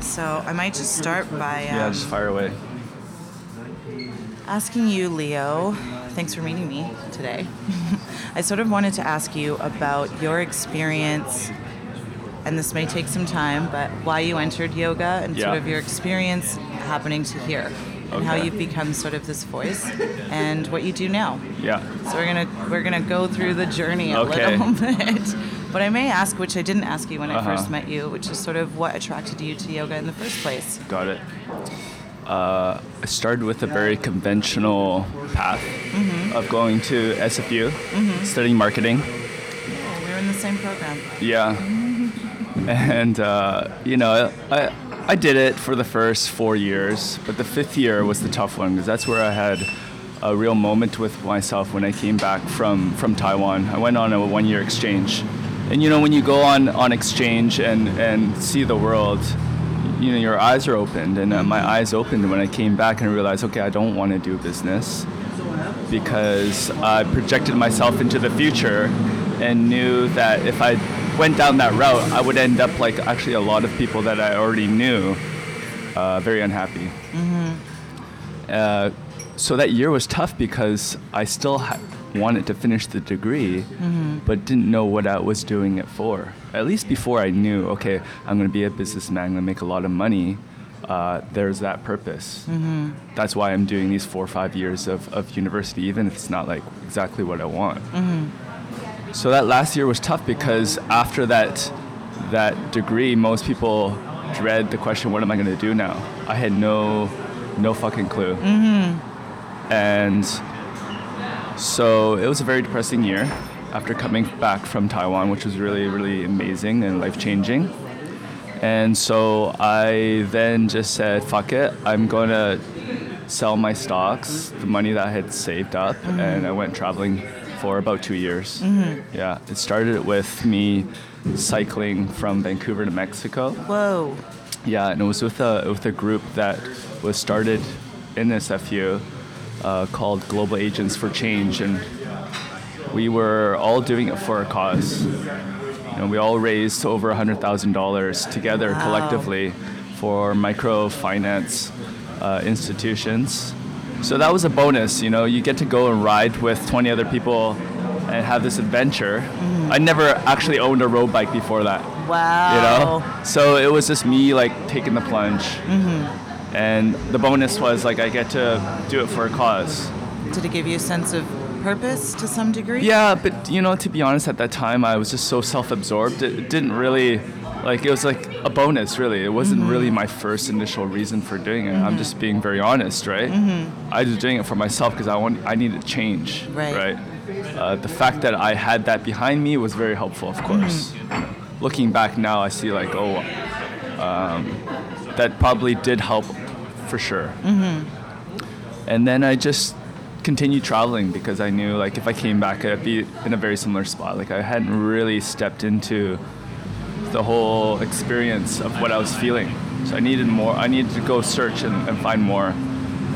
So I might just start by um, Yeah, just fire away. asking you, Leo. Thanks for meeting me today. I sort of wanted to ask you about your experience, and this may take some time, but why you entered yoga and Yeah. sort of your experience happening to here, and how you've become sort of this voice, and what you do now. Yeah. So we're gonna we're gonna go through the journey a Okay. little bit. But I may ask, which I didn't ask you when I Uh-huh. first met you, which is sort of what attracted you to yoga in the first place. Got it. Uh, I started with a very conventional path Mm-hmm. of going to SFU, studying marketing. Oh, we were in the same program. Yeah. And, uh, you know, I, I did it for the first four years, but the fifth year was the tough one because that's where I had a real moment with myself when I came back from, from Taiwan. I went on a one year exchange. And, you know, when you go on, on exchange and, and see the world, you know, your eyes are opened. And uh, my eyes opened when I came back and I realized, okay, I don't want to do business because I projected myself into the future and knew that if I went down that route, I would end up like actually a lot of people that I already knew, uh, very unhappy. Mhm. Uh, so that year was tough because I still ha- wanted to finish the degree, mm-hmm. but didn't know what I was doing it for. At least before I knew, okay, I'm going to be a businessman, I'm going to make a lot of money. Uh, there's that purpose. Mm-hmm. That's why I'm doing these four or five years of, of university, even if it's not like exactly what I want. Mm-hmm. So that last year was tough because after that that degree, most people dread the question, "What am I going to do now?" I had no no fucking clue, and so it was a very depressing year after coming back from Taiwan, which was really really amazing and life changing. And so I then just said, "Fuck it, I'm going to sell my stocks, the money that I had saved up, mm-hmm. and I went traveling for about two years. Mm-hmm. Yeah, it started with me cycling from Vancouver to Mexico. Whoa. Yeah, and it was with a with a group that was started in SFU uh, called Global Agents for Change, and we were all doing it for a cause. And we all raised over hundred thousand dollars together Wow. collectively for microfinance uh, institutions. So that was a bonus. You know, you get to go and ride with 20 other people and have this adventure. I never actually owned a road bike before that Wow. you know so it was just me like taking the plunge and the bonus was like i get to do it for a cause. Did it give you a sense of purpose to some degree? yeah but you know to be honest at that time i was just so self-absorbed. It, it didn't really like it was like a bonus really. It wasn't really my first initial reason for doing it. I'm just being very honest right? I was doing it for myself because i want i needed change Right. uh, the fact that i had that behind me was very helpful of course. Looking back now i see like oh um, that probably did help for sure. Mm-hmm. And then i just continued traveling because i knew like if i came back i'd be in a very similar spot. Like i hadn't really stepped into the whole experience of what i was feeling. So i needed more i needed to go search and, and find more.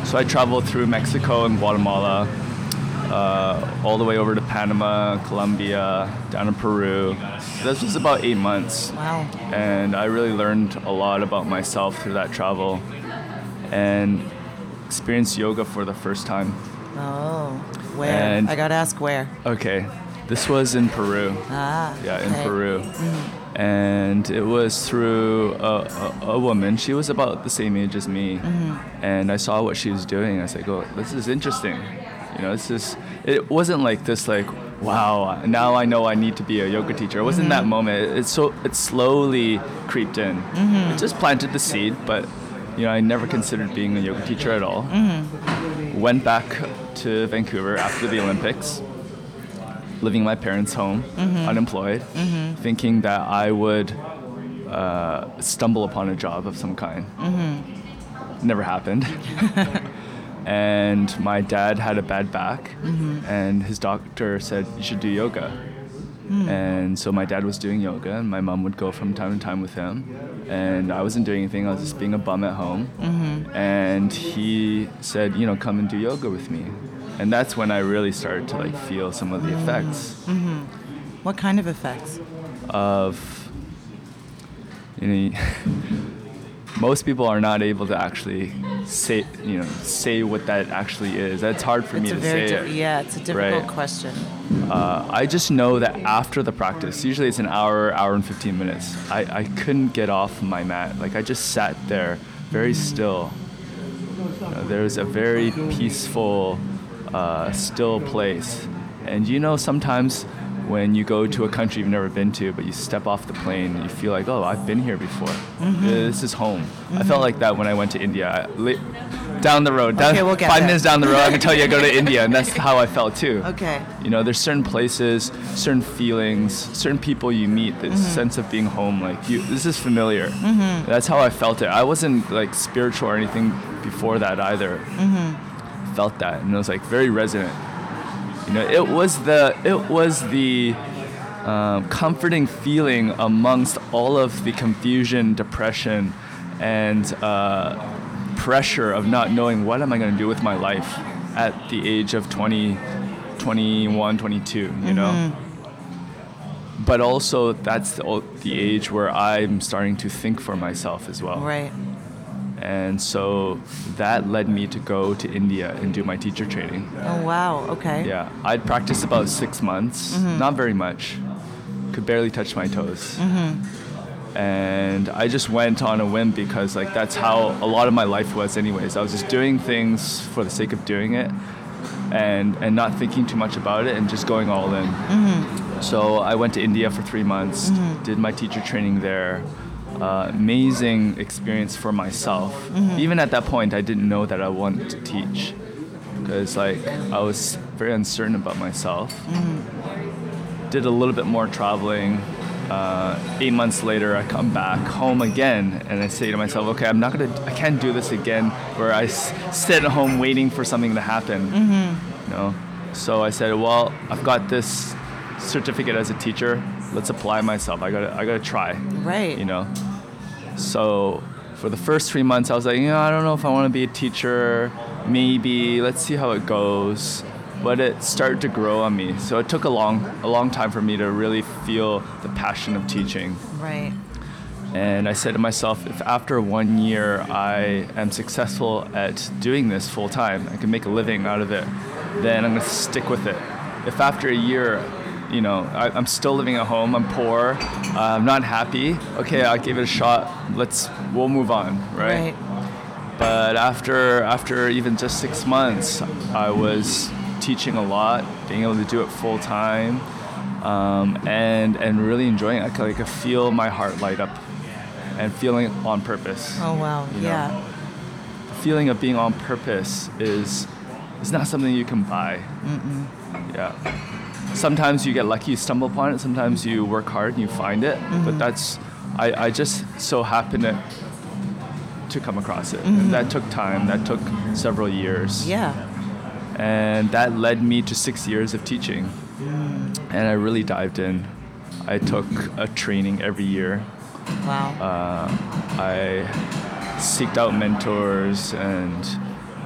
So i traveled through mexico and guatemala uh, all the way over to panama colombia down to peru this was about eight months Wow. and I really learned a lot about myself through that travel and experienced yoga for the first time. Oh. Where? And- I gotta ask where. Okay, this was in Peru. Ah. Yeah, in okay. Peru. And it was through a, a, a woman. She was about the same age as me. And I saw what she was doing. I was like, oh, this is interesting. You know, it's just, it wasn't like this, like, wow, now I know I need to be a yoga teacher. It wasn't that mm-hmm. moment. It, so, it slowly creeped in. Mm-hmm. It just planted the seed, but, you know, I never considered being a yoga teacher at all. Mm-hmm. Went back to Vancouver after the Olympics living in my parents' home, unemployed, thinking that I would uh, stumble upon a job of some kind. Never happened. and my dad had a bad back, mm-hmm. and his doctor said, You should do yoga. Hmm. And so my dad was doing yoga, and my mom would go from time to time with him. And I wasn't doing anything, I was just being a bum at home. Mm-hmm. And he said, You know, come and do yoga with me. And that's when I really started to like feel some of the mm. effects mm-hmm. What kind of effects? of you know most people are not able to actually say you know say what that actually is. That's hard for It's me to say. di- it. yeah, it's a difficult Right. question. Uh, I just know that after the practice, usually it's an hour, hour and 15 minutes, I, I couldn't get off my mat. Like I just sat there very still. You know, there's a very peaceful, uh, still place. And you know, sometimes when you go to a country you've never been to, but you step off the plane, you feel like, oh, I've been here before. Mm-hmm. This is home. I felt like that when I went to India. I, li- down the road, down, Okay, we'll five there. minutes down the road, I can tell you I go to India, and that's how I felt too. Okay. You know, there's certain places, certain feelings, certain people you meet, this Mm-hmm. sense of being home. Like, you, this is familiar. That's how I felt it. I wasn't like spiritual or anything before that either. Mm-hmm. Felt that, and it was like very resonant. You know, it was the it was the um, comforting feeling amongst all of the confusion, depression, and uh, pressure of not knowing what am I going to do with my life at the age of 20, 21, 22, you know? But also, that's the, the age where I'm starting to think for myself as well. Right. And so that led me to go to India and do my teacher training. Oh wow. Okay. Yeah, I'd practiced about six months, mm-hmm. not very much. Could barely touch my toes. Mm-hmm. And I just went on a whim because like that's how a lot of my life was anyways. I was just doing things for the sake of doing it and and not thinking too much about it and just going all in. Mm-hmm. So I went to India for three months, did my teacher training there. Uh, amazing experience for myself. Even at that point, I didn't know that I wanted to teach because like I was very uncertain about myself. Did a little bit more traveling. Uh, eight months later, I come back home again, and I say to myself, "Okay, I'm not gonna, I can't do this again, where I s- sit at home waiting for something to happen." You know. So I said, "Well, I've got this certificate as a teacher. Let's apply myself. I gotta, I gotta try." Right. you know. So for the first three months, I was like, you know, I don't know if I want to be a teacher. Maybe let's see how it goes. But it started to grow on me. So it took a long, a long time for me to really feel the passion of teaching. Right. And I said to myself, if after one year I am successful at doing this full time, I can make a living out of it, then I'm to stick with it. If after a year, you know, I, I'm still living at home, I'm poor, uh, I'm not happy, okay, I gave it a shot, let's, we'll move on, right? Right. But after after even just six months, I was teaching a lot, being able to do it full time, um, and and really enjoying it. I could, I could feel my heart light up, and feeling on purpose. Oh wow. You know? Yeah. The feeling of being on purpose is is not something you can buy. Yeah. Sometimes you get lucky, you stumble upon it. Sometimes you work hard and you find it. But mm-hmm. that's I, I just so happened to to come across it. And that mm-hmm. took time. That took several years. Yeah. And that led me to six years of teaching. Mm. And I really dived in. I took a training every year. Wow. Uh, I seeked out mentors and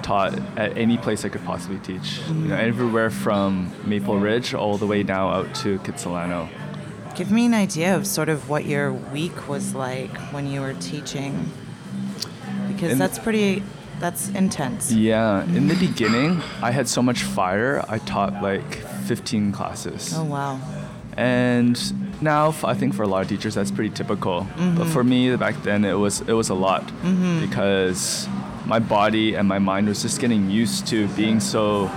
taught at any place I could possibly teach. You know, everywhere from Maple Ridge all the way now out to Kitsilano. Give me an idea of sort of what your week was like when you were teaching. Because In- that's pretty that's intense. Yeah, in the beginning, I had so much fire. I taught like 15 classes. Oh wow. and now I think for a lot of teachers that's pretty typical. But mm-hmm. for me back then it was it was a lot mm-hmm. because my body and my mind was just getting used to being so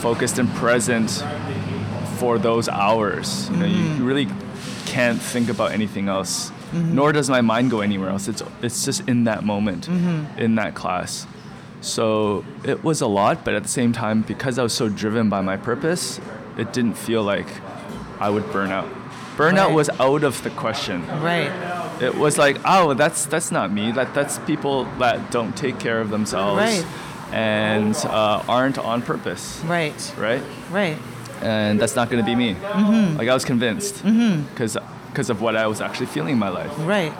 focused and present for those hours. You know, you mm-hmm. really can't think about anything else. Mm-hmm. Nor does my mind go anywhere else. It's it's just in that moment, mm-hmm. in that class. So it was a lot, but at the same time, because I was so driven by my purpose, it didn't feel like I would burn out. Burnout Right. was out of the question. Right. It was like, oh, that's that's not me. That that's people that don't take care of themselves Right. and uh, aren't on purpose, Right. right? Right. And that's not going to be me. Mm-hmm. Like I was convinced because because of what I was actually feeling in my life. Right.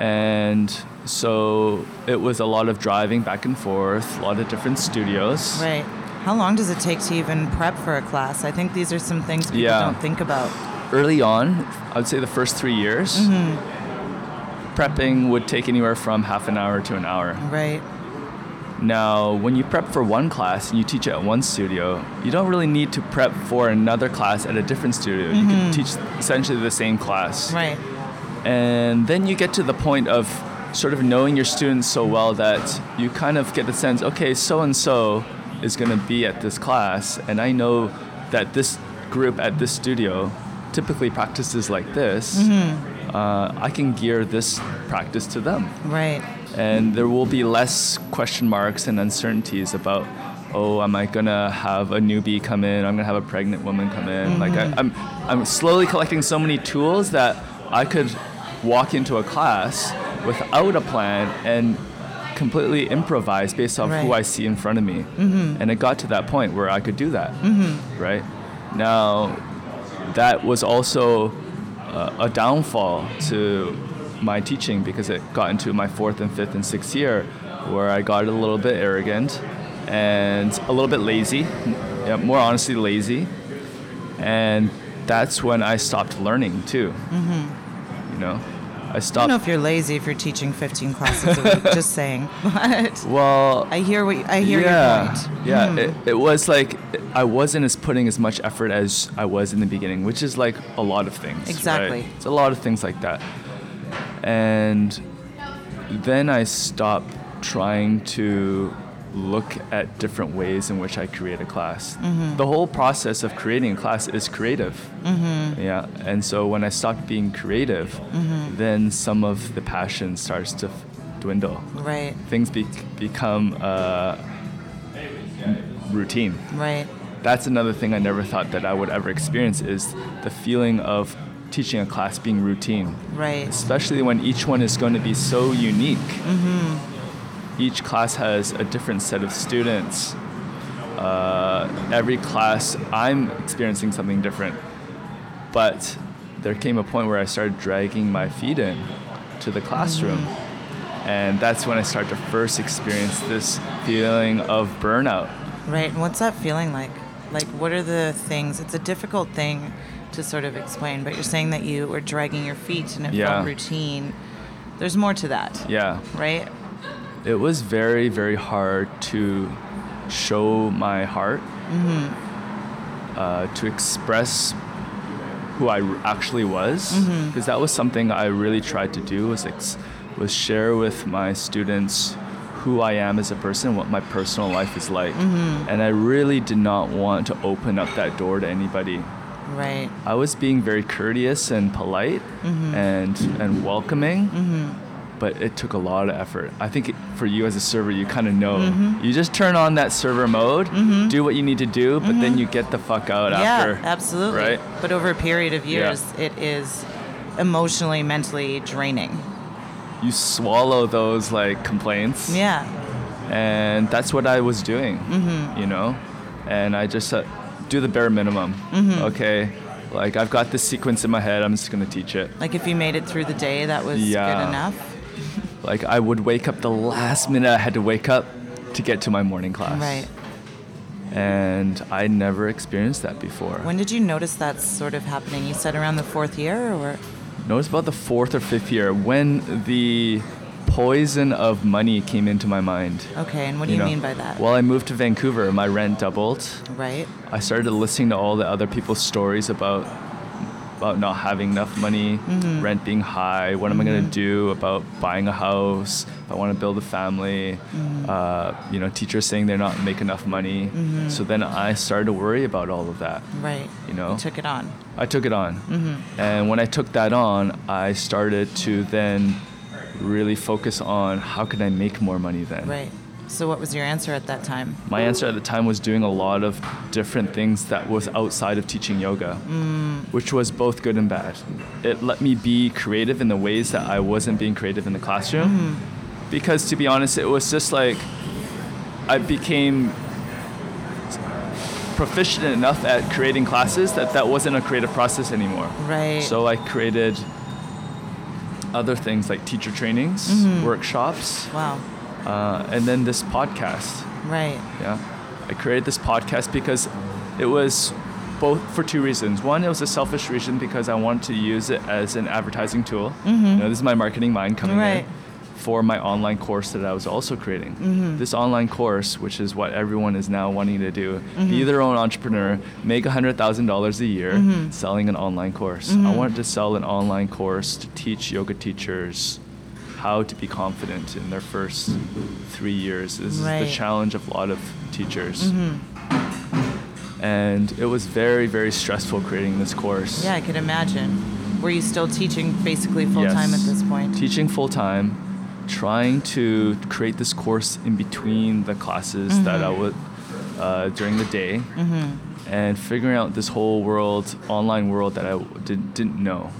and so it was a lot of driving back and forth, a lot of different studios. Right. How long does it take to even prep for a class? I think these are some things people Yeah. don't think about. Early on, I would say the first three years, mm-hmm. prepping would take anywhere from half an hour to an hour. Right. Now, when you prep for one class and you teach at one studio, you don't really need to prep for another class at a different studio. You can mm-hmm. teach essentially the same class. Right. And then you get to the point of sort of knowing your students so well that you kind of get the sense, okay, so and so is going to be at this class, and I know that this group at this studio typically practices like this. Mm-hmm. Uh, I can gear this practice to them. Right. and there will be less question marks and uncertainties about oh am i gonna have a newbie come in? I'm gonna have a pregnant woman come in. Like I, mm-hmm. i'm i'm slowly collecting so many tools that i could walk into a class without a plan and completely improvise based off who i see in front of me. Mm-hmm. And it got to that point where i could do that. Right? Now that was also uh, a downfall to my teaching because it got into my fourth and fifth and sixth year where I got a little bit arrogant and a little bit lazy, yeah, more honestly lazy, and that's when I stopped learning too. You know, I I don't know if you're lazy if you're teaching 15 classes a week. just saying. But well, I hear what I hear yeah, your point. Yeah, Mhm. it, it was like I wasn't as putting as much effort as I was in the beginning, which is like a lot of things. right? Exactly. It's a lot of things like that. And then I stopped trying to look at different ways in which I create a class. Mm-hmm. The whole process of creating a class is creative. Mm-hmm. Yeah, and so when I stopped being creative, Mm-hmm. then some of the passion starts to f- dwindle Right. things be- become uh, routine. Right. That's another thing I never thought that I would ever experience is the feeling of teaching a class being routine, Right. especially when each one is going to be so unique. Each class has a different set of students. Uh, every class, I'm experiencing something different. But there came a point where I started dragging my feet in to the classroom. And that's when I started to first experience this feeling of burnout. Right. And what's that feeling like? Like, what are the things? It's a difficult thing to sort of explain, but you're saying that you were dragging your feet and it Yeah. felt routine. There's more to that, Yeah. right? It was very, very hard to show my heart, mm-hmm. uh, to express who I actually was, mm-hmm. because that was something I really tried to do was ex- was share with my students who I am as a person, what my personal life is like, mm-hmm. and I really did not want to open up that door to anybody. Right. I was being very courteous and polite and and welcoming, but it took a lot of effort. I think it, for you as a server, you kind of know. Mm-hmm. You just turn on that server mode, mm-hmm. do what you need to do, but then mm-hmm. you get the fuck out after. yeah, absolutely. right? But over a period of Yeah. years, it is emotionally, mentally draining. You swallow those like complaints, Yeah. and that's what I was doing. You know, and I just uh, do the bare minimum. Okay, like I've got this sequence in my head. I'm just gonna teach it. Like if you made it through the day, that was Yeah. good enough. Like I would wake up the last minute I had to wake up to get to my morning class. Right. And I never experienced that before. When did you notice that sort of happening? You said around the fourth year, or Notice about the fourth or fifth year when the poison of money came into my mind. okay. And what do you, know. mean by that? Well, I moved to Vancouver. My rent doubled. right. I started listening to all the other people's stories about about not having enough money, Mm-hmm. rent being high. What am I going to do about buying a house? If I want to build a family, Mm-hmm. uh, you know, teachers saying they're not make enough money. So then I started to worry about all of that. Right. You know? You took it on. I took it on. Mm-hmm. And when I took that on, I started to then really focus on how can I make more money then. Right. So what was your answer at that time? My answer at the time was doing a lot of different things that was outside of teaching yoga, mm. which was both good and bad. It let me be creative in the ways that I wasn't being creative in the classroom. Mm-hmm. Because to be honest, it was just like I became proficient enough at creating classes that that wasn't a creative process anymore. Right. So I created other things like teacher trainings, mm-hmm. workshops, wow. Uh, and then this podcast. Right. Yeah, I created this podcast because it was both for two reasons. One, it was a selfish reason because I wanted to use it as an advertising tool. Mm-hmm. You know, this is my marketing mind coming Right. in for my online course that I was also creating. Mm-hmm. This online course, which is what everyone is now wanting to do, Mm-hmm. be their own entrepreneur, make $100,000 a year Mm-hmm. selling an online course. I wanted to sell an online course to teach yoga teachers how to be confident in their first three years. This is Right. Mm-hmm. the challenge of a lot of teachers. And it was very, very stressful creating this course. Yeah, I could imagine. Were you still teaching basically full time at this point? Teaching full time, trying to create this course in between the classes that I would uh, during the day, and figuring out this whole world, online world that I did, didn't know.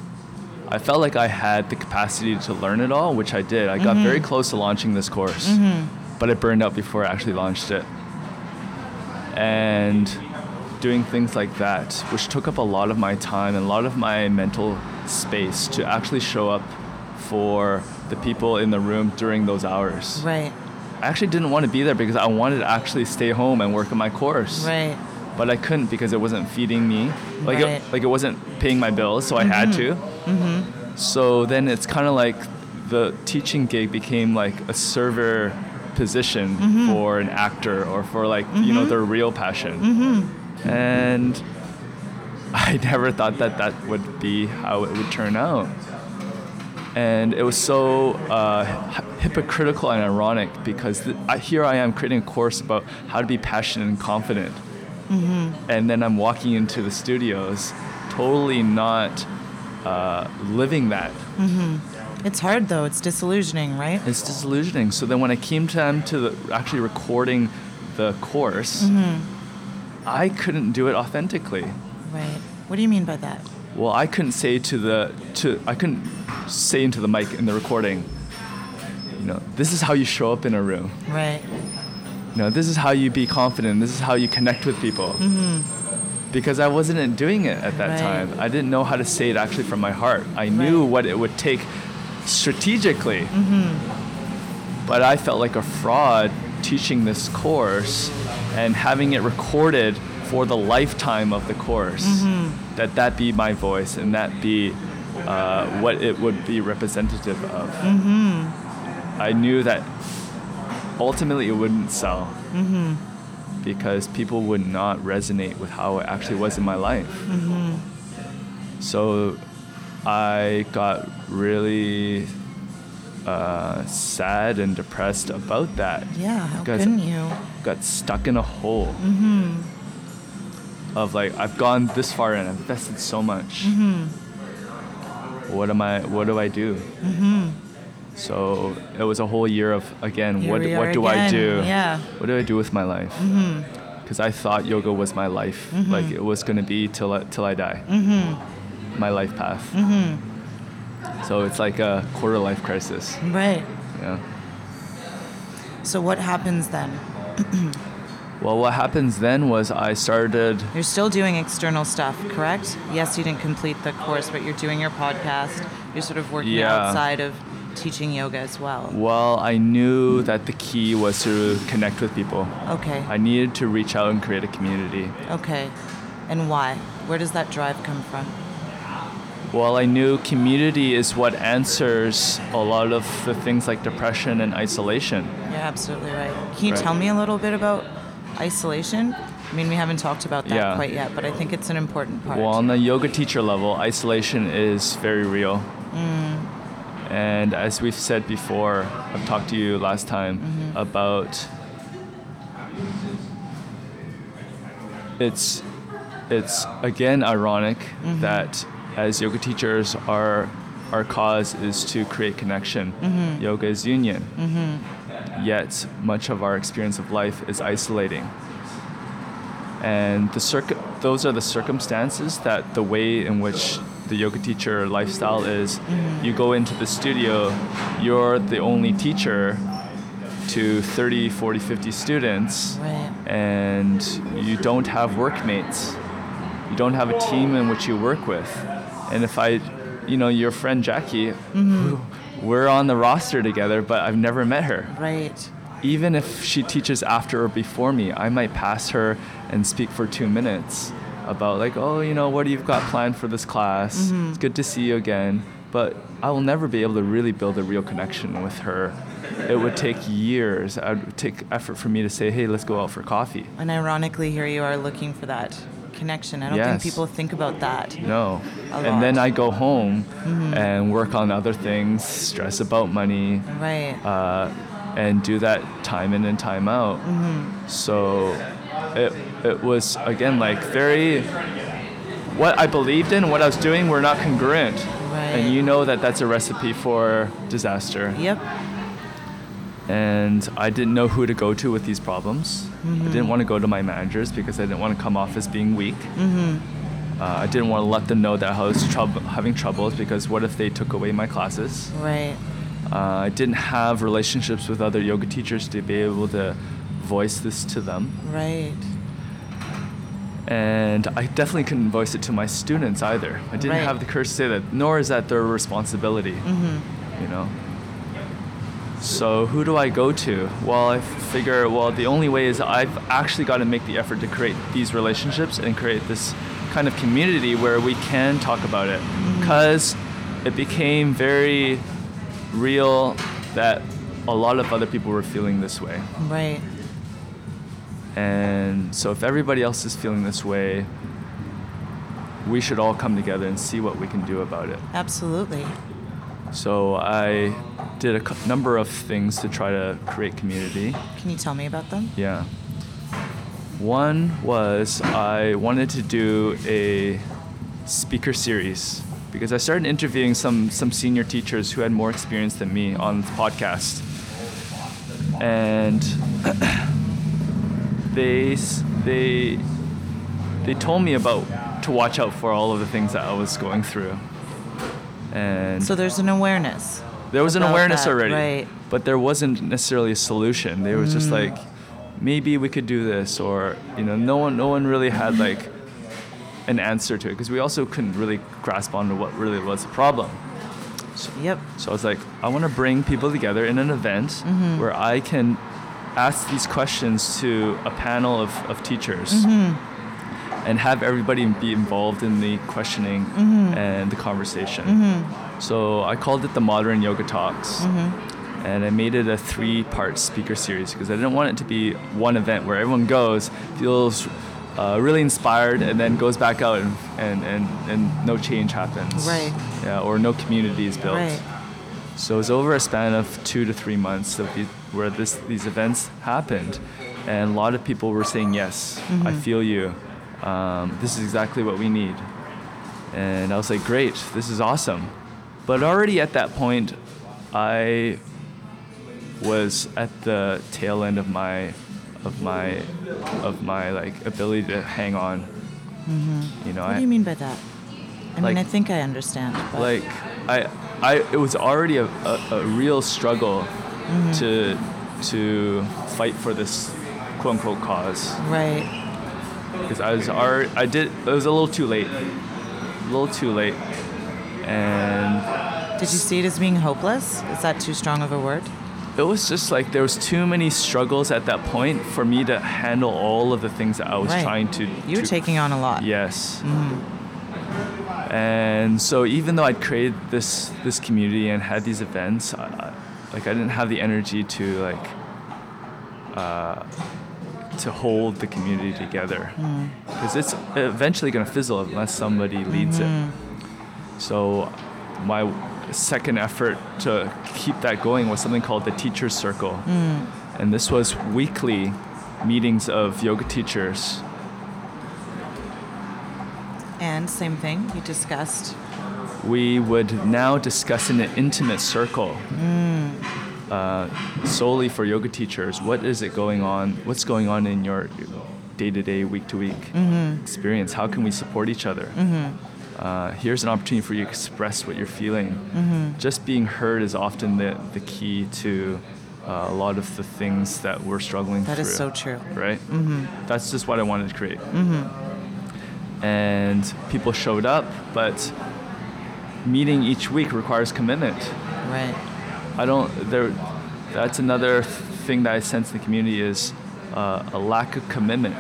I felt like I had the capacity to learn it all, which I did. I got very mm-hmm. close to launching this course, mm-hmm. but it burned out before I actually launched it. And doing things like that, which took up a lot of my time and a lot of my mental space to actually show up for the people in the room during those hours. Right, I actually didn't want to be there because I wanted to actually stay home and work on my course. right. But I couldn't because it wasn't feeding me. Like Right. it, like it wasn't paying my bills, so I had mm-hmm. to. Mm-hmm. So then it's kind of like the teaching gig became like a server position mm-hmm. for an actor or for like you know mm-hmm. their real passion. And I never thought that that would be how it would turn out. And it was so uh, hypocritical and ironic because th- I, here I am creating a course about how to be passionate and confident. And then I'm walking into the studios totally not uh, living that. It's hard though. It's disillusioning, right? It's disillusioning. So then when I came time to the, actually recording the course, Mm-hmm. I couldn't do it authentically. Right. What do you mean by that? Well, I couldn't say to the to I couldn't say into the mic in the recording. You know, this is how you show up in a room. Right. You know, this is how you be confident. This is how you connect with people. Because I wasn't doing it at that Right. time. I didn't know how to say it actually from my heart. I knew what it would take strategically. Mm-hmm. But I felt like a fraud teaching this course and having it recorded for the lifetime of the course. Mm-hmm. That that be my voice and that be uh, what it would be representative of. Mm-hmm. I knew that ultimately it wouldn't sell because people would not resonate with how it actually was in my life. Mm-hmm. So I got really uh, sad and depressed about that. Yeah. How couldn't you? Got stuck in a hole mm-hmm. of like I've gone this far and I've invested so much. Mm-hmm. What am I? What do I do? So it was a whole year of again, Here what what do I do? Yeah. What do I do with my life? Mm-hmm. Because I thought yoga was my life, mm-hmm. like it was gonna be till I, till I die. Mm-hmm. My life path. So it's like a quarter life crisis. Right. Yeah. So what happens then? Well, what happens then was I started. You're still doing external stuff, correct? Yes, you didn't complete the course, but you're doing your podcast. You're sort of working Yeah. outside of teaching yoga as well. Well, I knew that the key was to connect with people. Okay. I needed to reach out and create a community. Okay. And why? Where does that drive come from? Well, I knew community is what answers a lot of the things like depression and isolation. You're absolutely right. Can you Right. tell me a little bit about isolation? I mean, we haven't talked about that Yeah. quite yet, but I think it's an important part. Well, on the yoga teacher level, isolation is very real. Mm. And as we've said before, I've talked to you last time mm-hmm. about it's it's again ironic mm-hmm. that as yoga teachers our our cause is to create connection. Mm-hmm. Yoga is union. Yet much of our experience of life is isolating. And the circ- those are the circumstances that the way in which the yoga teacher lifestyle is mm-hmm. you go into the studio you're the only teacher to 30 40 50 students Right. and you don't have workmates you don't have a team in which you work with and if i you know your friend jackie mm-hmm. we're on the roster together but i've never met her Right. even if she teaches after or before me, I might pass her and speak for two minutes. About like, oh, you know, what do you've got planned for this class? Mm-hmm. It's good to see you again. But I will never be able to really build a real connection with her. It would take years. It would take effort for me to say, hey, let's go out for coffee. And ironically, here you are looking for that connection. I don't Yes. think people think about that. No. And then. I go home and work on other things, stress about money, Right. uh, and do that time in and time out. So it, it was, again, like very, what I believed in, what I was doing were not congruent. Right. And you know that that's a recipe for disaster. Yep. And I didn't know who to go to with these problems. I didn't want to go to my managers because I didn't want to come off as being weak. Uh, I didn't want to let them know that I was troub- having troubles because what if they took away my classes? Right. Uh, I didn't have relationships with other yoga teachers to be able to voice this to them. Right. And I definitely couldn't voice it to my students either. I didn't Right. have the courage to say that, nor is that their responsibility. Mm-hmm. You know? So who do I go to? Well, I figure, well, the only way is I've actually got to make the effort to create these relationships and create this kind of community where we can talk about it. Mm-hmm. Because it became very real that a lot of other people were feeling this way. Right. And so, if everybody else is feeling this way, we should all come together and see what we can do about it. Absolutely. So, I did a number of things to try to create community. Can you tell me about them? Yeah. One was I wanted to do a speaker series because I started interviewing some some senior teachers who had more experience than me on the podcast. And they they they told me about to watch out for all of the things that I was going through. And So there's an awareness. there was an awareness that, already, right. but there wasn't necessarily a solution. There was just like, maybe we could do this, or you know, no one, no one really had like an answer to it because we also couldn't really grasp onto what really was the problem. So, Yep. So I was like, I want to bring people together in an event Mm-hmm. where I can ask these questions to a panel of, of teachers Mm-hmm. and have everybody be involved in the questioning Mm-hmm. and the conversation. So I called it the Modern Yoga Talks. Mm-hmm. And I made it a three part speaker series because I didn't want it to be one event where everyone goes, feels uh, really inspired, and then goes back out and, and, and, and no change happens. Right. Yeah, or no community is built. Right. So it was over a span of two to three months of where this, these events happened, and a lot of people were saying, "Yes, I feel you. Um, this is exactly what we need." And I was like, "Great, this is awesome." But already at that point, I was at the tail end of my of my of my like ability to hang on. You know, What I, do you mean by that? I Like- mean, I think I understand. But like I, I it was already a, a, a real struggle mm-hmm. to to fight for this quote unquote cause right. because I was already I did it was a little too late a little too late and Did you see it as being hopeless? Is that too strong of a word? it was just like there was too many struggles at that point for me to handle all of the things that I was Right. trying to You were to- taking on a lot. Yes. Mm-hmm. And so even though I'd created this this community and had these events, I, like I didn't have the energy to like uh, to hold the community together. Hmm. Because it's eventually going to fizzle unless somebody leads it. Mm-hmm. So my second effort to keep that going was something called the Teacher Circle, hmm. and this was weekly meetings of yoga teachers And same thing, you discussed. we would now discuss in an intimate circle uh, solely for yoga teachers what is it going on what's going on in your day-to-day week-to-week experience how can we support each other uh, here's an opportunity for you to express what you're feeling just being heard is often the, the key to uh, a lot of the things that we're struggling That through is so true. right? Mm-hmm. That's just what I wanted to create. And people showed up, but meeting each week requires commitment. Right. I don't. There. That's another thing that I sense in the community is uh, a lack of commitment,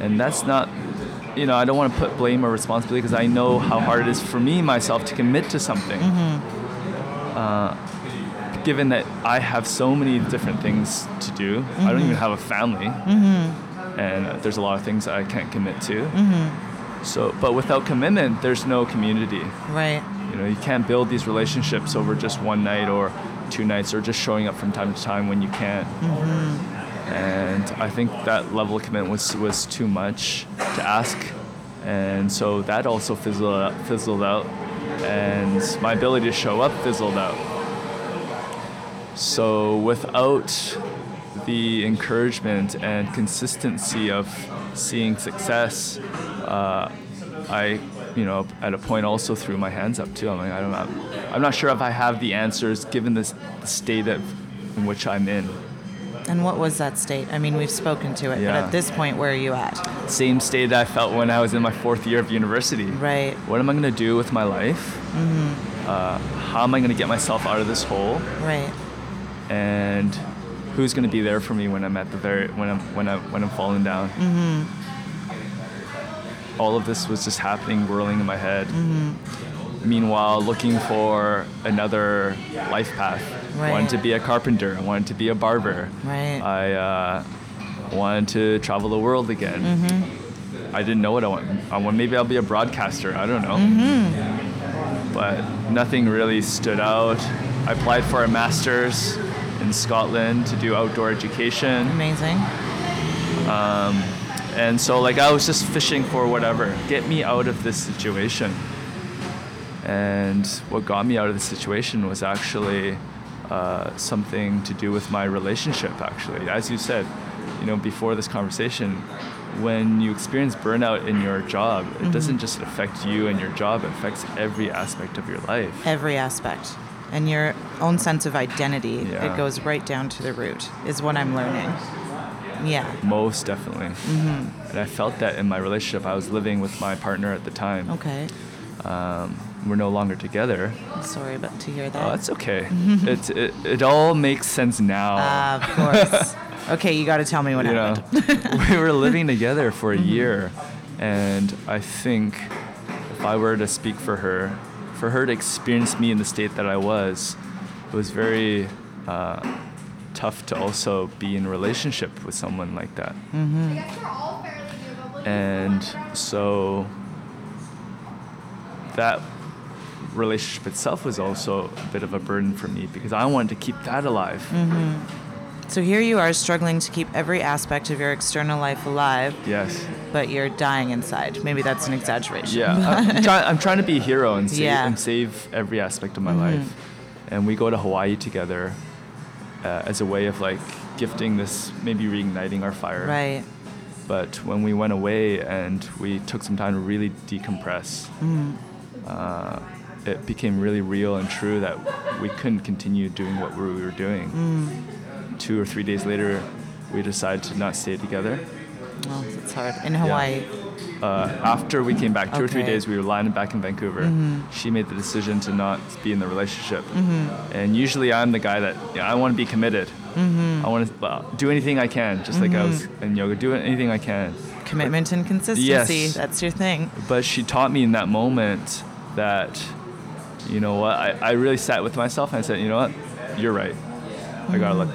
and that's not you know, I don't want to put blame or responsibility because I know how hard it is for me myself to commit to something. Uh, given that I have so many different things to do, I don't even have a family, and there's a lot of things I can't commit to. So, but without commitment, there's no community. Right. You know, you can't build these relationships over just one night or two nights or just showing up from time to time when you can't. Mm-hmm. And I think that level of commitment was was too much to ask, and so that also fizzled out, fizzled out, and my ability to show up fizzled out. So without the encouragement and consistency of seeing success, uh, I, you know, at a point also threw my hands up too. I'm like, I don't, I'm, I'm not sure if I have the answers given this the state of in which I'm in. And what was that state? I mean, we've spoken to it, but at this point, where are you at? Same state that I felt when I was in my fourth year of university. Right. What am I going to do with my life? Uh, how am I going to get myself out of this hole? Right. And who's going to be there for me when I'm at the very when I'm when I when I'm falling down? All of this was just happening, whirling in my head. Meanwhile, looking for another life path. Right. Wanted to be a carpenter. I wanted to be a barber. Right. I uh, wanted to travel the world again. Mm-hmm. I didn't know what I want. I want. Maybe I'll be a broadcaster. I don't know. Mm-hmm. But nothing really stood out. I applied for a master's in Scotland to do outdoor education. Amazing. And so, like, I was just fishing for whatever, get me out of this situation. And what got me out of the situation was actually uh, something to do with my relationship, actually. As you said, you know, before this conversation, when you experience burnout in your job, it doesn't just affect you and your job, it affects every aspect of your life. Every aspect. And your own sense of identity. Yeah. It goes right down to the root, is what I'm learning. Yeah. Most definitely. And I felt that in my relationship. I was living with my partner at the time. Okay. Um, we're no longer together. I'm sorry about to hear that. Oh, it's okay. it, it it all makes sense now. Uh, of course. okay, you got to tell me what you know, we were living together for a year, and I think if I were to speak for her, for her to experience me in the state that I was, it was very uh, tough to also be in relationship with someone like that. And so that relationship itself was also a bit of a burden for me because I wanted to keep that alive. So here you are struggling to keep every aspect of your external life alive, Yes. but you're dying inside. Maybe that's an exaggeration. Yeah, I'm, try, I'm trying to be a hero and save, Yeah. Mm-hmm. and save every aspect of my life. And we go to Hawaii together uh, as a way of like gifting this, maybe reigniting our fire. Right. But when we went away and we took some time to really decompress, Mm-hmm. uh, it became really real and true that we couldn't continue doing what we were doing. Mm. Two or three days later, we decided to not stay together. Well, it's hard. In Hawaii. uh, after we came back, two or three days, we were landed back in Vancouver. She made the decision to not be in the relationship. Mm-hmm. And usually, I'm the guy that yeah, I want to be committed. Mm-hmm. I want to well, do anything I can, just like I was in yoga, do anything I can. Commitment and consistency. Yes. That's your thing. But she taught me in that moment that, you know what, I, I really sat with myself and I said, you know what, you're right. I gotta look.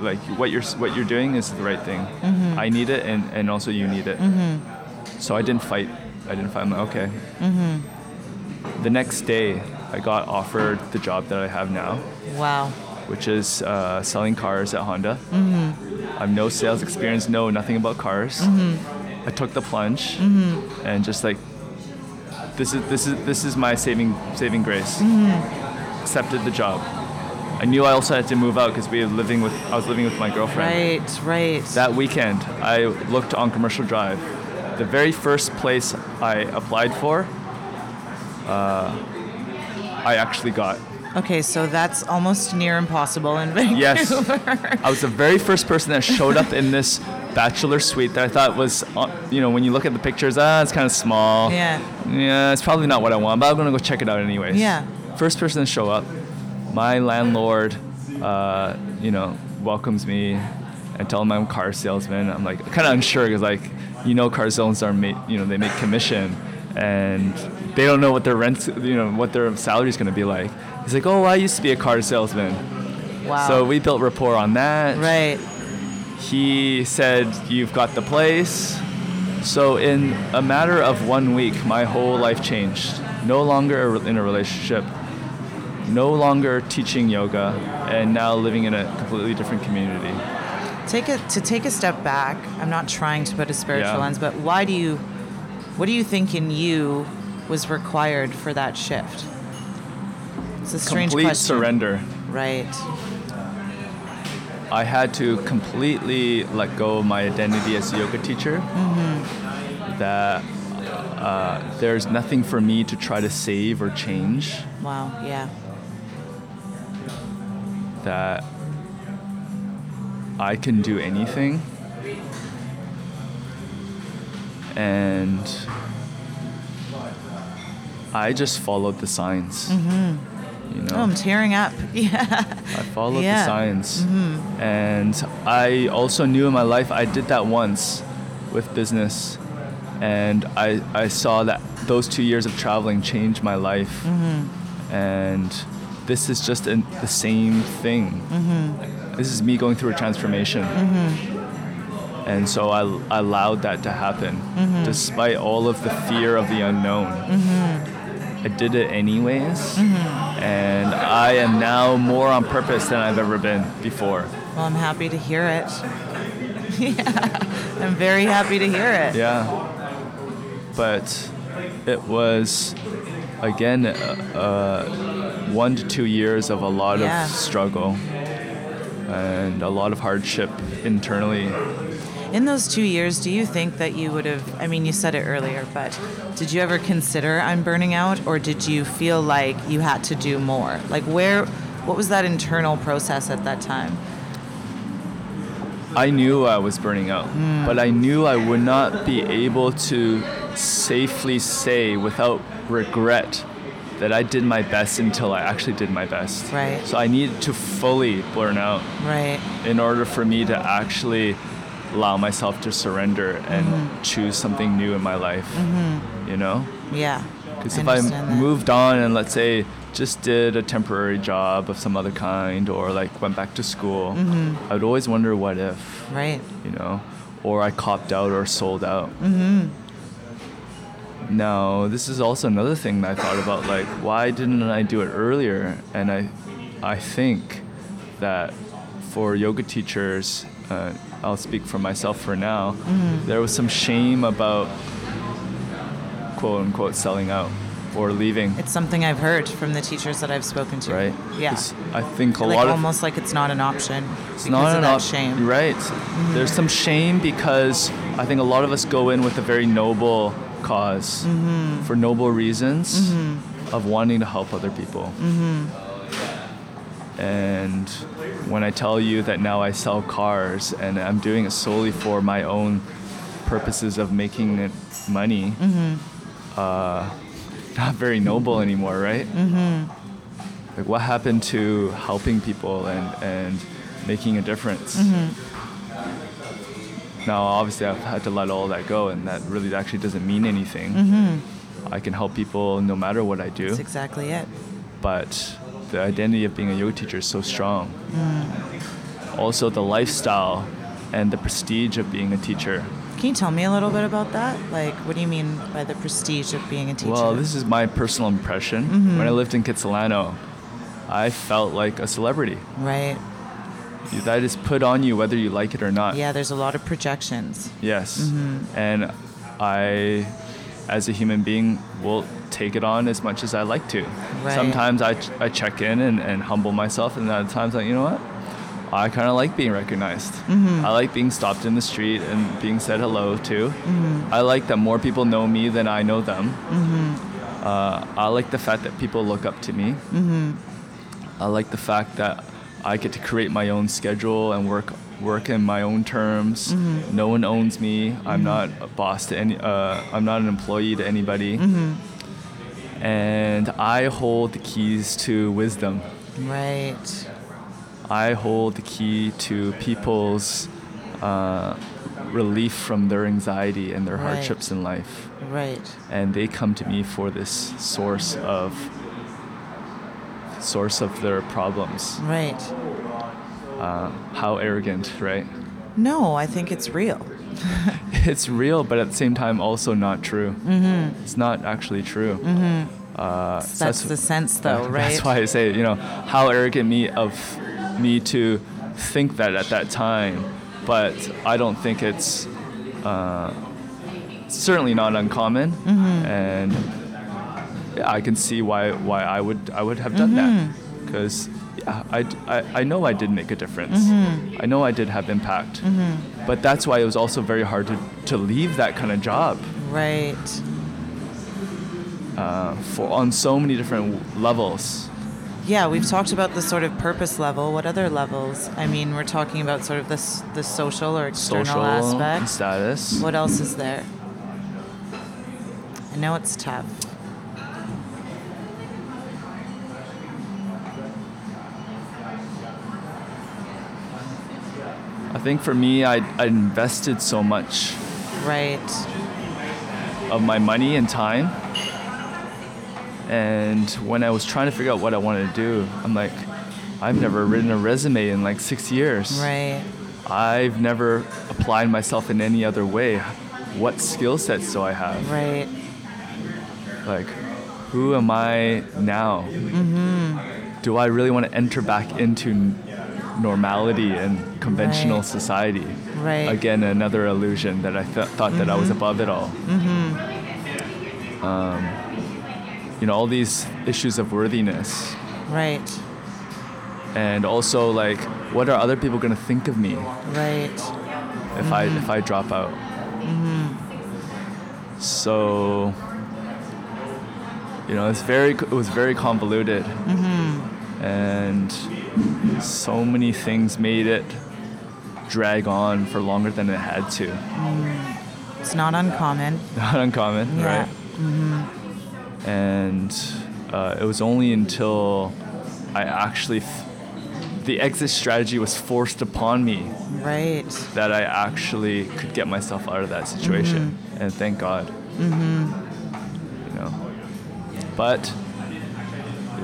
Like what you're what you're doing is the right thing. Mm-hmm. I need it, and, and also you need it. Mm-hmm. So I didn't fight. I didn't fight. I'm like, okay. Mm-hmm. The next day, I got offered the job that I have now, Wow. which is uh, selling cars at Honda. I have no sales experience, no nothing about cars. I took the plunge and just like this is this is this is my saving saving grace. Accepted the job. I knew I also had to move out because we were living with I was living with my girlfriend. Right, right. That weekend, I looked on Commercial Drive. The very first place I applied for, uh, I actually got. okay, so that's almost near impossible in Vancouver. Yes. I was the very first person that showed up in this bachelor suite that I thought was, uh, you know, when you look at the pictures, ah, it's kind of small. Yeah. Yeah, it's probably not what I want, but I'm gonna go check it out anyways. Yeah. First person to show up, my landlord, uh, you know, welcomes me, and tell him I'm a car salesman. I'm like kind of unsure because like you know car salesmen are made you know they make commission and they don't know what their rent you know what their salary is going to be like. He's like, oh, I used to be a car salesman. Wow. So we built rapport on that. Right. He said, You've got the place. So, in a matter of one week, my whole life changed. No longer in a relationship, no longer teaching yoga, and now living in a completely different community. Take it to take a step back. I'm not trying to put a spiritual Yeah. lens, but why do you? What do you think in you was required for that shift? It's a strange question. Complete question. surrender. Right. I had to completely let go of my identity as a yoga teacher. That uh, there's nothing for me to try to save or change. Wow. Yeah. That I can do anything. And I just followed the signs. Mm-hmm. You know, Oh, I'm tearing up. Yeah. I followed yeah. the signs. Mm-hmm. And I also knew in my life I did that once with business. And I, I saw that those two years of traveling changed my life. Mm-hmm. And this is just an, the same thing. Mm-hmm. This is me going through a transformation. Mm-hmm. And so I, I allowed that to happen, mm-hmm. despite all of the fear of the unknown. I did it anyways, and I am now more on purpose than I've ever been before. Well, I'm happy to hear it. yeah. I'm very happy to hear it. Yeah. But it was, again, uh, uh, one to two years of a lot Yeah. of struggle and a lot of hardship internally. In those two years, do you think that you would have? I mean, you said it earlier, but did you ever consider I'm burning out, or did you feel like you had to do more? Like, where, what was that internal process at that time? I knew I was burning out, but I knew I would not be able to safely say without regret that I did my best until I actually did my best. Right. So I needed to fully burn out Right. in order for me to actually allow myself to surrender and mm-hmm. choose something new in my life. Mm-hmm. You know? Yeah. Because if I that. moved on and let's say just did a temporary job of some other kind or like went back to school, Mm-hmm. I would always wonder what if, Right. you know, or I copped out or sold out. Mm-hmm. Mm-hmm. This is also another thing that I thought about like, why didn't I do it earlier? And I, I think that for yoga teachers, uh, I'll speak for myself for now, Mm-hmm. there was some shame about quote unquote selling out or leaving. It's something I've heard from the teachers that I've spoken to. right? Yeah. I think a like lot of almost like it's not an option it's not an option. op- shame. Mm-hmm. Right. There's some shame because I think a lot of us go in with a very noble because Mm-hmm. for noble reasons of wanting to help other people. Mm-hmm. And when I tell you that now I sell cars and I'm doing it solely for my own purposes of making it money, Mm-hmm. uh, not very noble anymore, right? Mm-hmm. Like what happened to helping people and, and making a difference? Now, obviously, I've had to let all that go, and that really actually doesn't mean anything. Mm-hmm. I can help people no matter what I do, That's exactly it. but the identity of being a yoga teacher is so strong. Mm. Also, the lifestyle and the prestige of being a teacher. Can you tell me a little bit about that? Like, what do you mean by the prestige of being a teacher? Well, this is my personal impression. Mm-hmm. When I lived in Kitsilano, I felt like a celebrity. right. That is put on you whether you like it or not. Yeah, there's a lot of projections. Yes. Mm-hmm. And I, as a human being, will take it on as much as I like to. Right. Sometimes I, ch- I check in and, and humble myself, and other times, like, you know what? I kind of like being recognized. Mm-hmm. I like being stopped in the street and being said hello to. I like that more people know me than I know them. Mm-hmm. Uh, I like the fact that people look up to me. I like the fact that I get to create my own schedule and work work in my own terms. No one owns me. I'm not a boss to any. Uh, I'm not an employee to anybody. And I hold the keys to wisdom. Right. I hold the key to people's uh, relief from their anxiety and their Right. hardships in life. Right. And they come to me for this source of source of their problems. Right. Uh, how arrogant, right? No, I think it's real. It's real, but at the same time, also not true. Mm-hmm. It's not actually true. Mm-hmm. Uh, so That's the sense, though, right? That's why I say, you know, how arrogant me of me to think that at that time, but I don't think it's uh, certainly not uncommon, Mm-hmm. and I can see why why I would I would have done Mm-hmm. that because. I, I, I know I did make a difference. Mm-hmm. I know I did have impact. But that's why it was also very hard to, to leave that kind of job Right. uh, for on so many different levels. Yeah, we've talked about the sort of purpose level. What other levels? I mean, we're talking about sort of this the social or external Social and aspects. status. What else is there? I know it's tough. I think for me, I, I invested so much Right. of my money and time. And when I was trying to figure out what I wanted to do, I'm like, I've never written a resume in like six years. Right. I've never applied myself in any other way. What skill sets do I have? Right. Like, who am I now? Mm-hmm. Do I really want to enter back into normality and conventional Right. society? Right. Again, another illusion that I th- thought that I was above it all. Mm-hmm. Um, you know, all these issues of worthiness, Right. and also like, what are other people going to think of me Right. if I if I drop out? So, you know, it's very it was very convoluted, and so many things made it drag on for longer than it had to. It's not uncommon. Not uncommon, Yeah. right? And uh, it was only until I actually. F- the exit strategy was forced upon me Right. that I actually could get myself out of that situation, and thank God. Mm-hmm. You know, but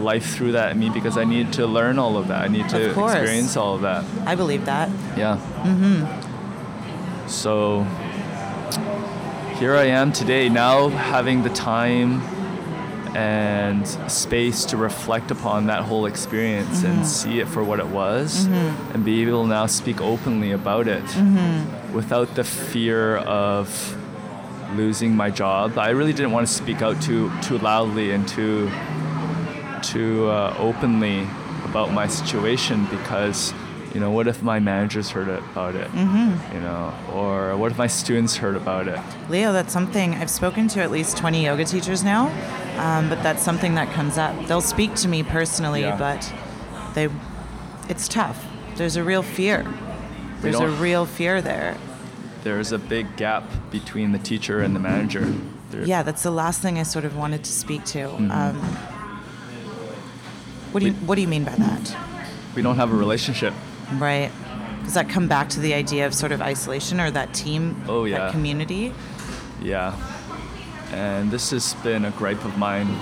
life through that at me because I need to learn all of that. I need to experience all of that. I believe that. Yeah. Mm-hmm. So here I am today, now having the time and space to reflect upon that whole experience and mm-hmm. see it for what it was mm-hmm. and be able to now speak openly about it mm-hmm. without the fear of losing my job. I really didn't want to speak out too too loudly and too too uh, openly about my situation because you know what if my managers heard about it you know or what if my students heard about it Leo, that's something I've spoken to at least 20 yoga teachers now, um, but that's something that comes up. They'll speak to me personally, Yeah. but they, it's tough. There's a real fear. There's a real fear there. there's a big gap between the teacher and the manager There- Yeah, that's the last thing I sort of wanted to speak to. Mm-hmm. Um, what do you What do you mean by that? we don't have a relationship Right? Does that come back to the idea of sort of isolation or that team, Oh, yeah. that community? Yeah. And this has been a gripe of mine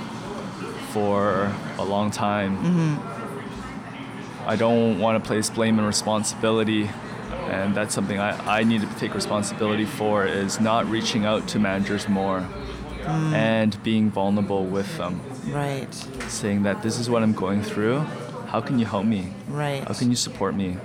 for a long time. Mm-hmm. I don't want to place blame and responsibility. And that's something I, I need to take responsibility for is not reaching out to managers more mm. and being vulnerable with them. Right. Saying that this is what I'm going through. How can you help me? Right. How can you support me?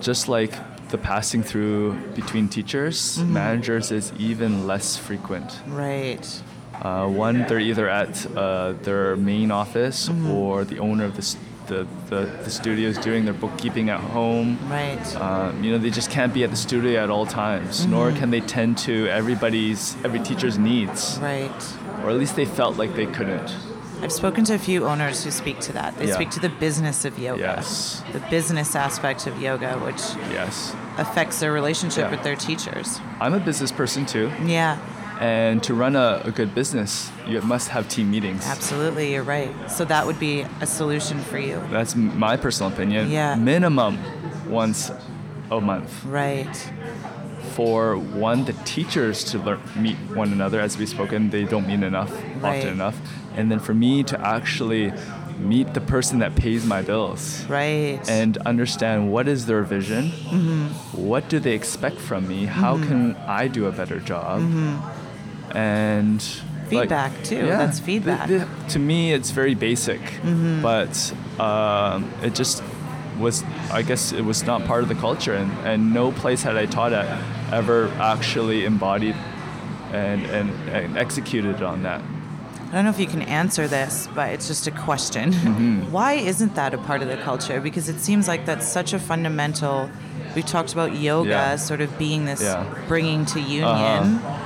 Just like the passing through between teachers, managers is even less frequent. Right. Uh, one, they're either at uh, their main office or the owner of the, the, the, the studio is doing their bookkeeping at home. Right. Um, you know, they just can't be at the studio at all times, nor can they tend to everybody's, every teacher's needs, right. Or at least they felt like they couldn't. I've spoken to a few owners who speak to that. They Yeah. speak to the business of yoga, Yes, the business aspect of yoga, which yes. affects their relationship Yeah. with their teachers. I'm a business person too. Yeah, And to run a, a good business, you must have team meetings. absolutely. You're right. So that would be a solution for you. That's my personal opinion. Yeah. Minimum once a month. Right. For one, the teachers to learn, meet one another, as we've spoken, they don't meet enough, Right. often enough. And then for me to actually meet the person that pays my bills Right. and understand what is their vision, mm-hmm. what do they expect from me, how mm-hmm. can I do a better job, mm-hmm. and like- Feedback, too. That's feedback. th- th- to me, it's very basic, but um, it just was. I guess it was not part of the culture, and, and no place had I taught at ever actually embodied and, and, and executed on that. I don't know if you can answer this, but it's just a question. Mm-hmm. Why isn't that a part of the culture? Because it seems like that's such a fundamental. We talked about yoga Yeah. sort of being this Yeah. bringing to union. Uh-huh.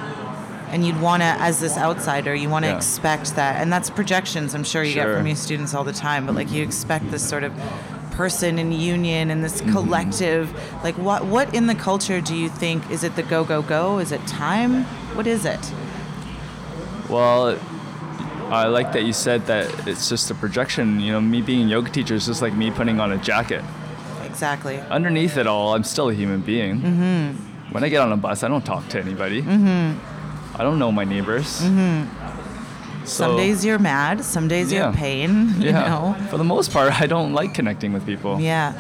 And you'd want to, as this outsider, you want to Yeah. expect that. And that's projections I'm sure you get from your students all the time, but like you expect this sort of person in union and this Mm-hmm. collective. Like what what in the culture do you think is it the go go go? Is it time? What is it? Well, I like that you said that it's just a projection. You know, me being a yoga teacher is just like me putting on a jacket. Exactly. Underneath it all, I'm still a human being. Mm-hmm. When I get on a bus, I don't talk to anybody. Mm-hmm. I don't know my neighbors. Mm-hmm. So, some days you're mad, some days you're Yeah. in pain, you yeah. know. For the most part, I don't like connecting with people. Yeah.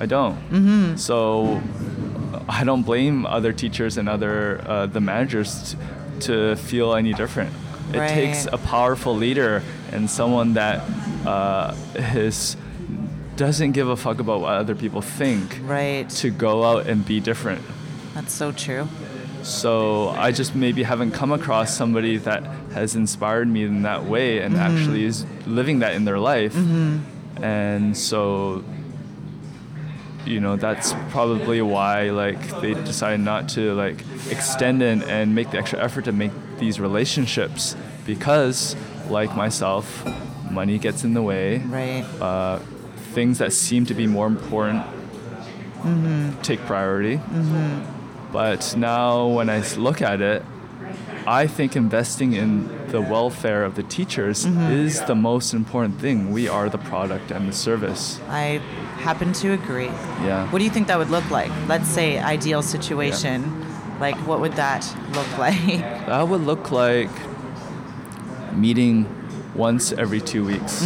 I don't. Mm-hmm. So I don't blame other teachers and other uh, the managers t- to feel any different. It Right. takes a powerful leader and someone that uh, is doesn't give a fuck about what other people think Right. to go out and be different. That's so true. So I just maybe haven't come across somebody that has inspired me in that way and mm-hmm. actually is living that in their life. Mm-hmm. And so you know that's probably why like they decided not to like extend and, and make the extra effort to make these relationships because like myself money gets in the way Right. uh, things that seem to be more important mm-hmm. take priority. But now, when I look at it, I think investing in the welfare of the teachers is the most important thing. We are the product and the service. I happen to agree. Yeah. What do you think that would look like? Let's say ideal situation. Yeah. Like what would that look like? That would look like meeting once every two weeks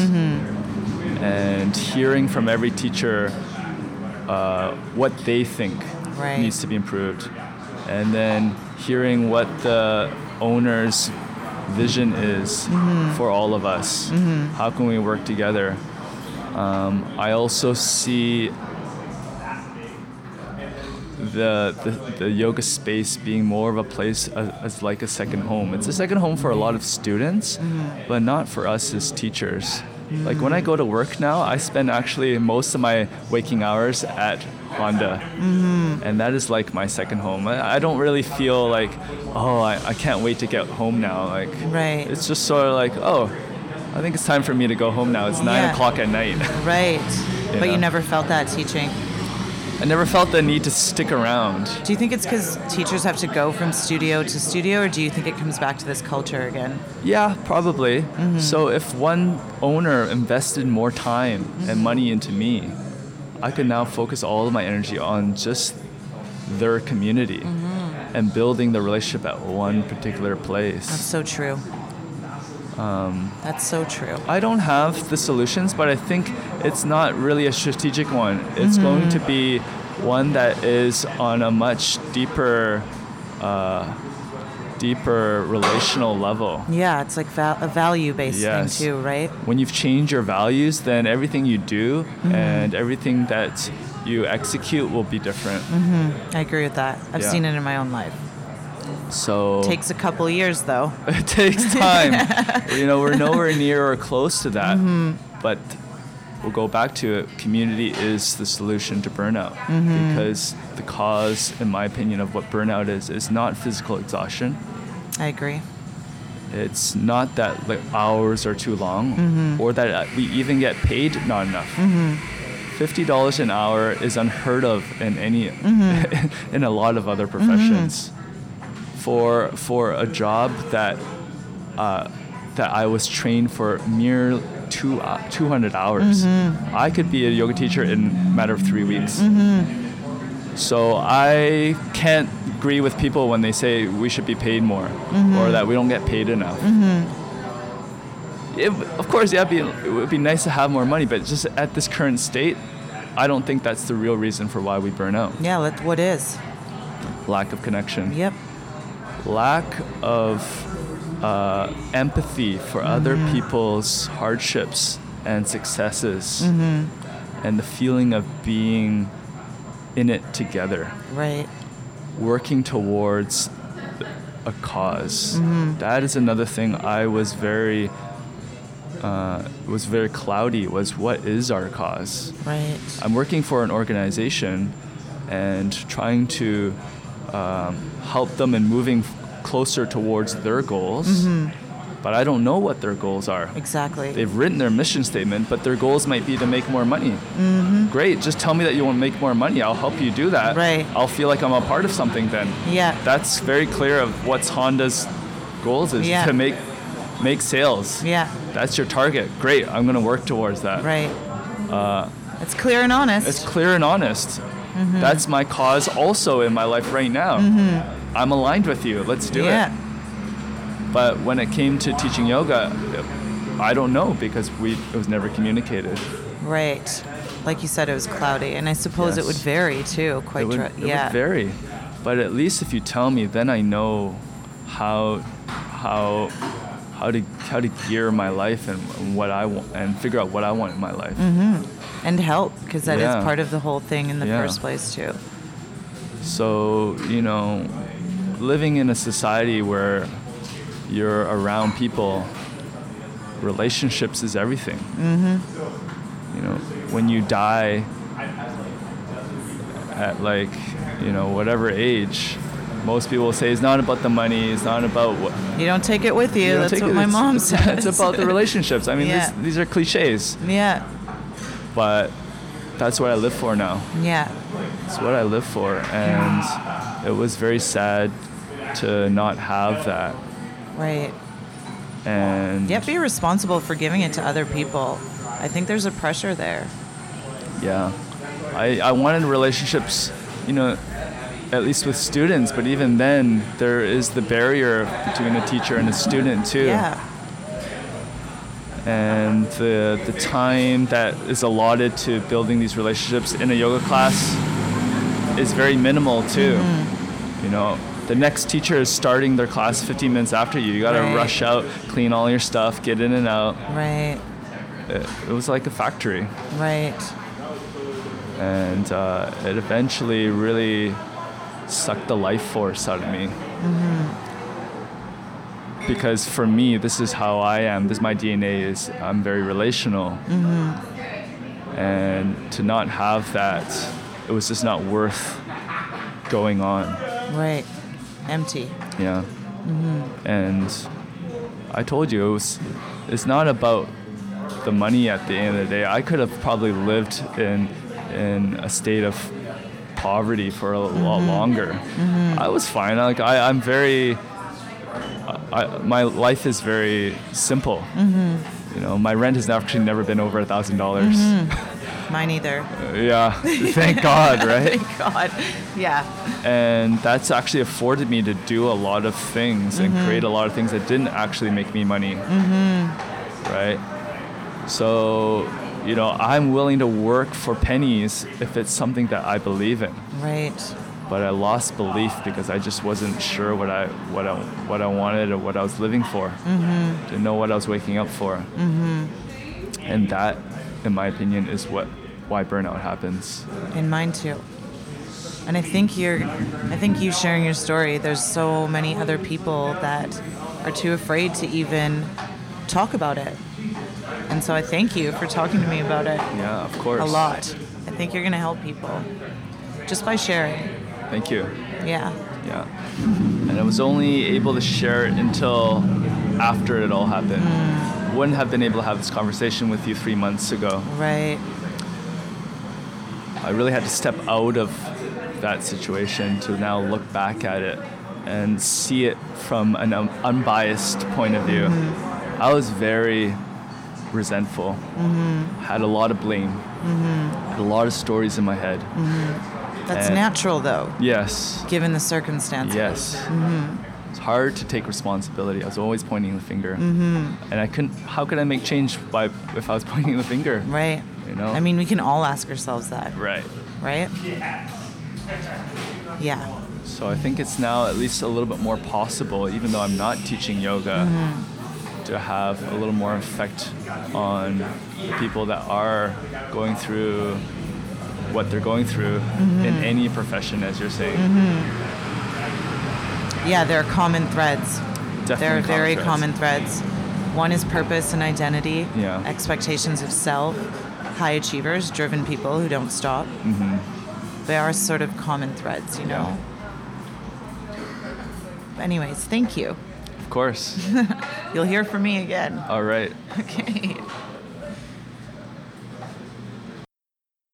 and hearing from every teacher uh, what they think Right. needs to be improved, and then hearing what the owner's vision is mm-hmm. for all of us. Mm-hmm. How can we work together? Um, I also see the, the the yoga space being more of a place as, as like a second home. It's a second home for a lot of students, mm-hmm. but not for us as teachers. Like when I go to work now, I spend actually most of my waking hours at Honda, mm-hmm. and that is like my second home. I, I don't really feel like, oh, I, I can't wait to get home now. Like, Right. it's just sort of like, oh, I think it's time for me to go home now. It's nine Yeah. o'clock at night. right. But you never felt that teaching. I never felt the need to stick around. Do you think it's because teachers have to go from studio to studio, or do you think it comes back to this culture again? Yeah, probably. Mm-hmm. So if one owner invested more time and mm-hmm. money into me, I could now focus all of my energy on just their community mm-hmm. and building the relationship at one particular place. That's so true. Um, That's so true. I don't have the solutions, but I think it's not really a strategic one. It's mm-hmm. going to be one that is on a much deeper, uh, deeper relational level. Yeah, it's like val- a value-based Yes. thing too, right? when you've changed your values, then everything you do mm-hmm. and everything that you execute will be different. Mm-hmm. I agree with that. I've Yeah. seen it in my own life. So it Takes a couple years though. it takes time. you know, we're nowhere near or close to that. Mm-hmm. But we'll go back to it. Community is the solution to burnout because the cause, in my opinion, of what burnout is is not physical exhaustion. I agree. It's not that like hours are too long, mm-hmm. or that uh, we even get paid not enough. Mm-hmm. Fifty dollars an hour is unheard of in any mm-hmm. in a lot of other professions. For for a job that uh, that I was trained for mere two uh, two hundred hours, I could be a yoga teacher in a matter of three weeks. So I can't agree with people when they say we should be paid more mm-hmm. or that we don't get paid enough. Mm-hmm. It, of course, yeah, it'd be, it would be nice to have more money, but just at this current state, I don't think that's the real reason for why we burn out. Yeah, let, what is? Lack of connection. Yep. lack of uh, empathy for other mm-hmm. people's hardships and successes and the feeling of being in it together Right. working towards a because That is another thing i was very uh, was very cloudy was what is our cause Right. I'm working for an organization and trying to um, help them in moving closer towards their goals. But I don't know what their goals are. Exactly. They've written their mission statement, but their goals might be to make more money. Mm-hmm. Great, just tell me that you want to make more money. I'll help you do that. Right. I'll feel like I'm a part of something then. yeah. That's very clear of what's Honda's goals is Yeah. to make make sales. yeah. That's your target. Great, I'm going to work towards that. Right. Uh, it's clear and honest. It's clear and honest. Mm-hmm. That's my cause also in my life right now. Mm-hmm. I'm aligned with you. Let's do yeah. it. But when it came to teaching yoga, I don't know because we it was never communicated. Right. Like you said, it was cloudy, and I suppose it would vary too. Quite. It would, dra- it yeah. would vary. But at least if you tell me, then I know how how how to how to gear my life and what I want and figure out what I want in my life. Mm-hmm. and help, because that is Yeah. part of the whole thing in the Yeah. first place too. So, you know, living in a society where you're around people, relationships is everything. Mm-hmm. You know, when you die at like, you know, whatever age, most people say it's not about the money, it's not about what. You don't take it with you. you That's what it- my it's- mom says. It's about the relationships. I mean, Yeah. these, these are cliches, yeah. but that's what I live for now. Yeah. It's what I live for, and it was very sad to not have that. Right. And Yet be responsible for giving it to other people. I think there's a pressure there. yeah, I I wanted relationships, you know, at least with students. But even then, there is the barrier between a teacher and a student too. Yeah. And the the time that is allotted to building these relationships in a yoga class is very minimal too. Mm-hmm. You know, the next teacher is starting their class 15 minutes after you. You got to Right. rush out, clean all your stuff, get in and out. Right. It, it was like a factory, Right. and uh, it eventually really sucked the life force out of me. Mm-hmm. Because for me, this is how I am. This my DNA is. I'm very relational, Mm-hmm. and to not have that, it was just not worth going on. Right. Empty. Yeah. And I told you it was. It's not about the money at the end of the day. I could have probably lived in in a state of poverty for a lot mm-hmm. longer. Mm-hmm. I was fine. Like I, I'm very. I, my life is very simple. Mm-hmm. You know, my rent has actually never been over a thousand dollars. Mine either. Uh, yeah, thank God, right? Thank God. Yeah. and that's actually afforded me to do a lot of things and mm-hmm. create a lot of things that didn't actually make me money mm-hmm. right so you know i'm willing to work for pennies if it's something that i believe in Right. but i lost belief because i just wasn't sure what i what i what i wanted or what i was living for mm-hmm. didn't know what i was waking up for and that in my opinion is what why burnout happens And mine too. And I think you're I think you sharing your story, there's so many other people that are too afraid to even talk about it. And so I thank you for talking to me about it yeah of course a lot. I think you're gonna help people just by sharing. thank you Yeah. Yeah. And I was only able to share it until after it all happened. Mm. Wouldn't have been able to have this conversation with you three months ago. Right. I really had to step out of that situation to now look back at it and see it from an um, unbiased point of view. I was very resentful, had a lot of blame, had a lot of stories in my head. That's And- natural, though, Yes. given the circumstances. Yes. Mm-hmm. It's hard to take responsibility. I was always pointing the finger, Mm-hmm. and I couldn't. How could I make change by if I was pointing the finger? Right. You know? I mean, we can all ask ourselves that, Right. right? Yeah. So I think it's now at least a little bit more possible, even though I'm not teaching yoga, Mm-hmm. to have a little more effect on the people that are going through what they're going through Mm-hmm. in any profession, as you're saying. Yeah, there are common threads. Definitely there are common very threads. common threads. One is purpose and identity, Yeah. expectations of self, high achievers, driven people who don't stop. Mm-hmm. They are sort of common threads, you know? Anyways, thank you. Of course. You'll hear from me again. All right. Okay.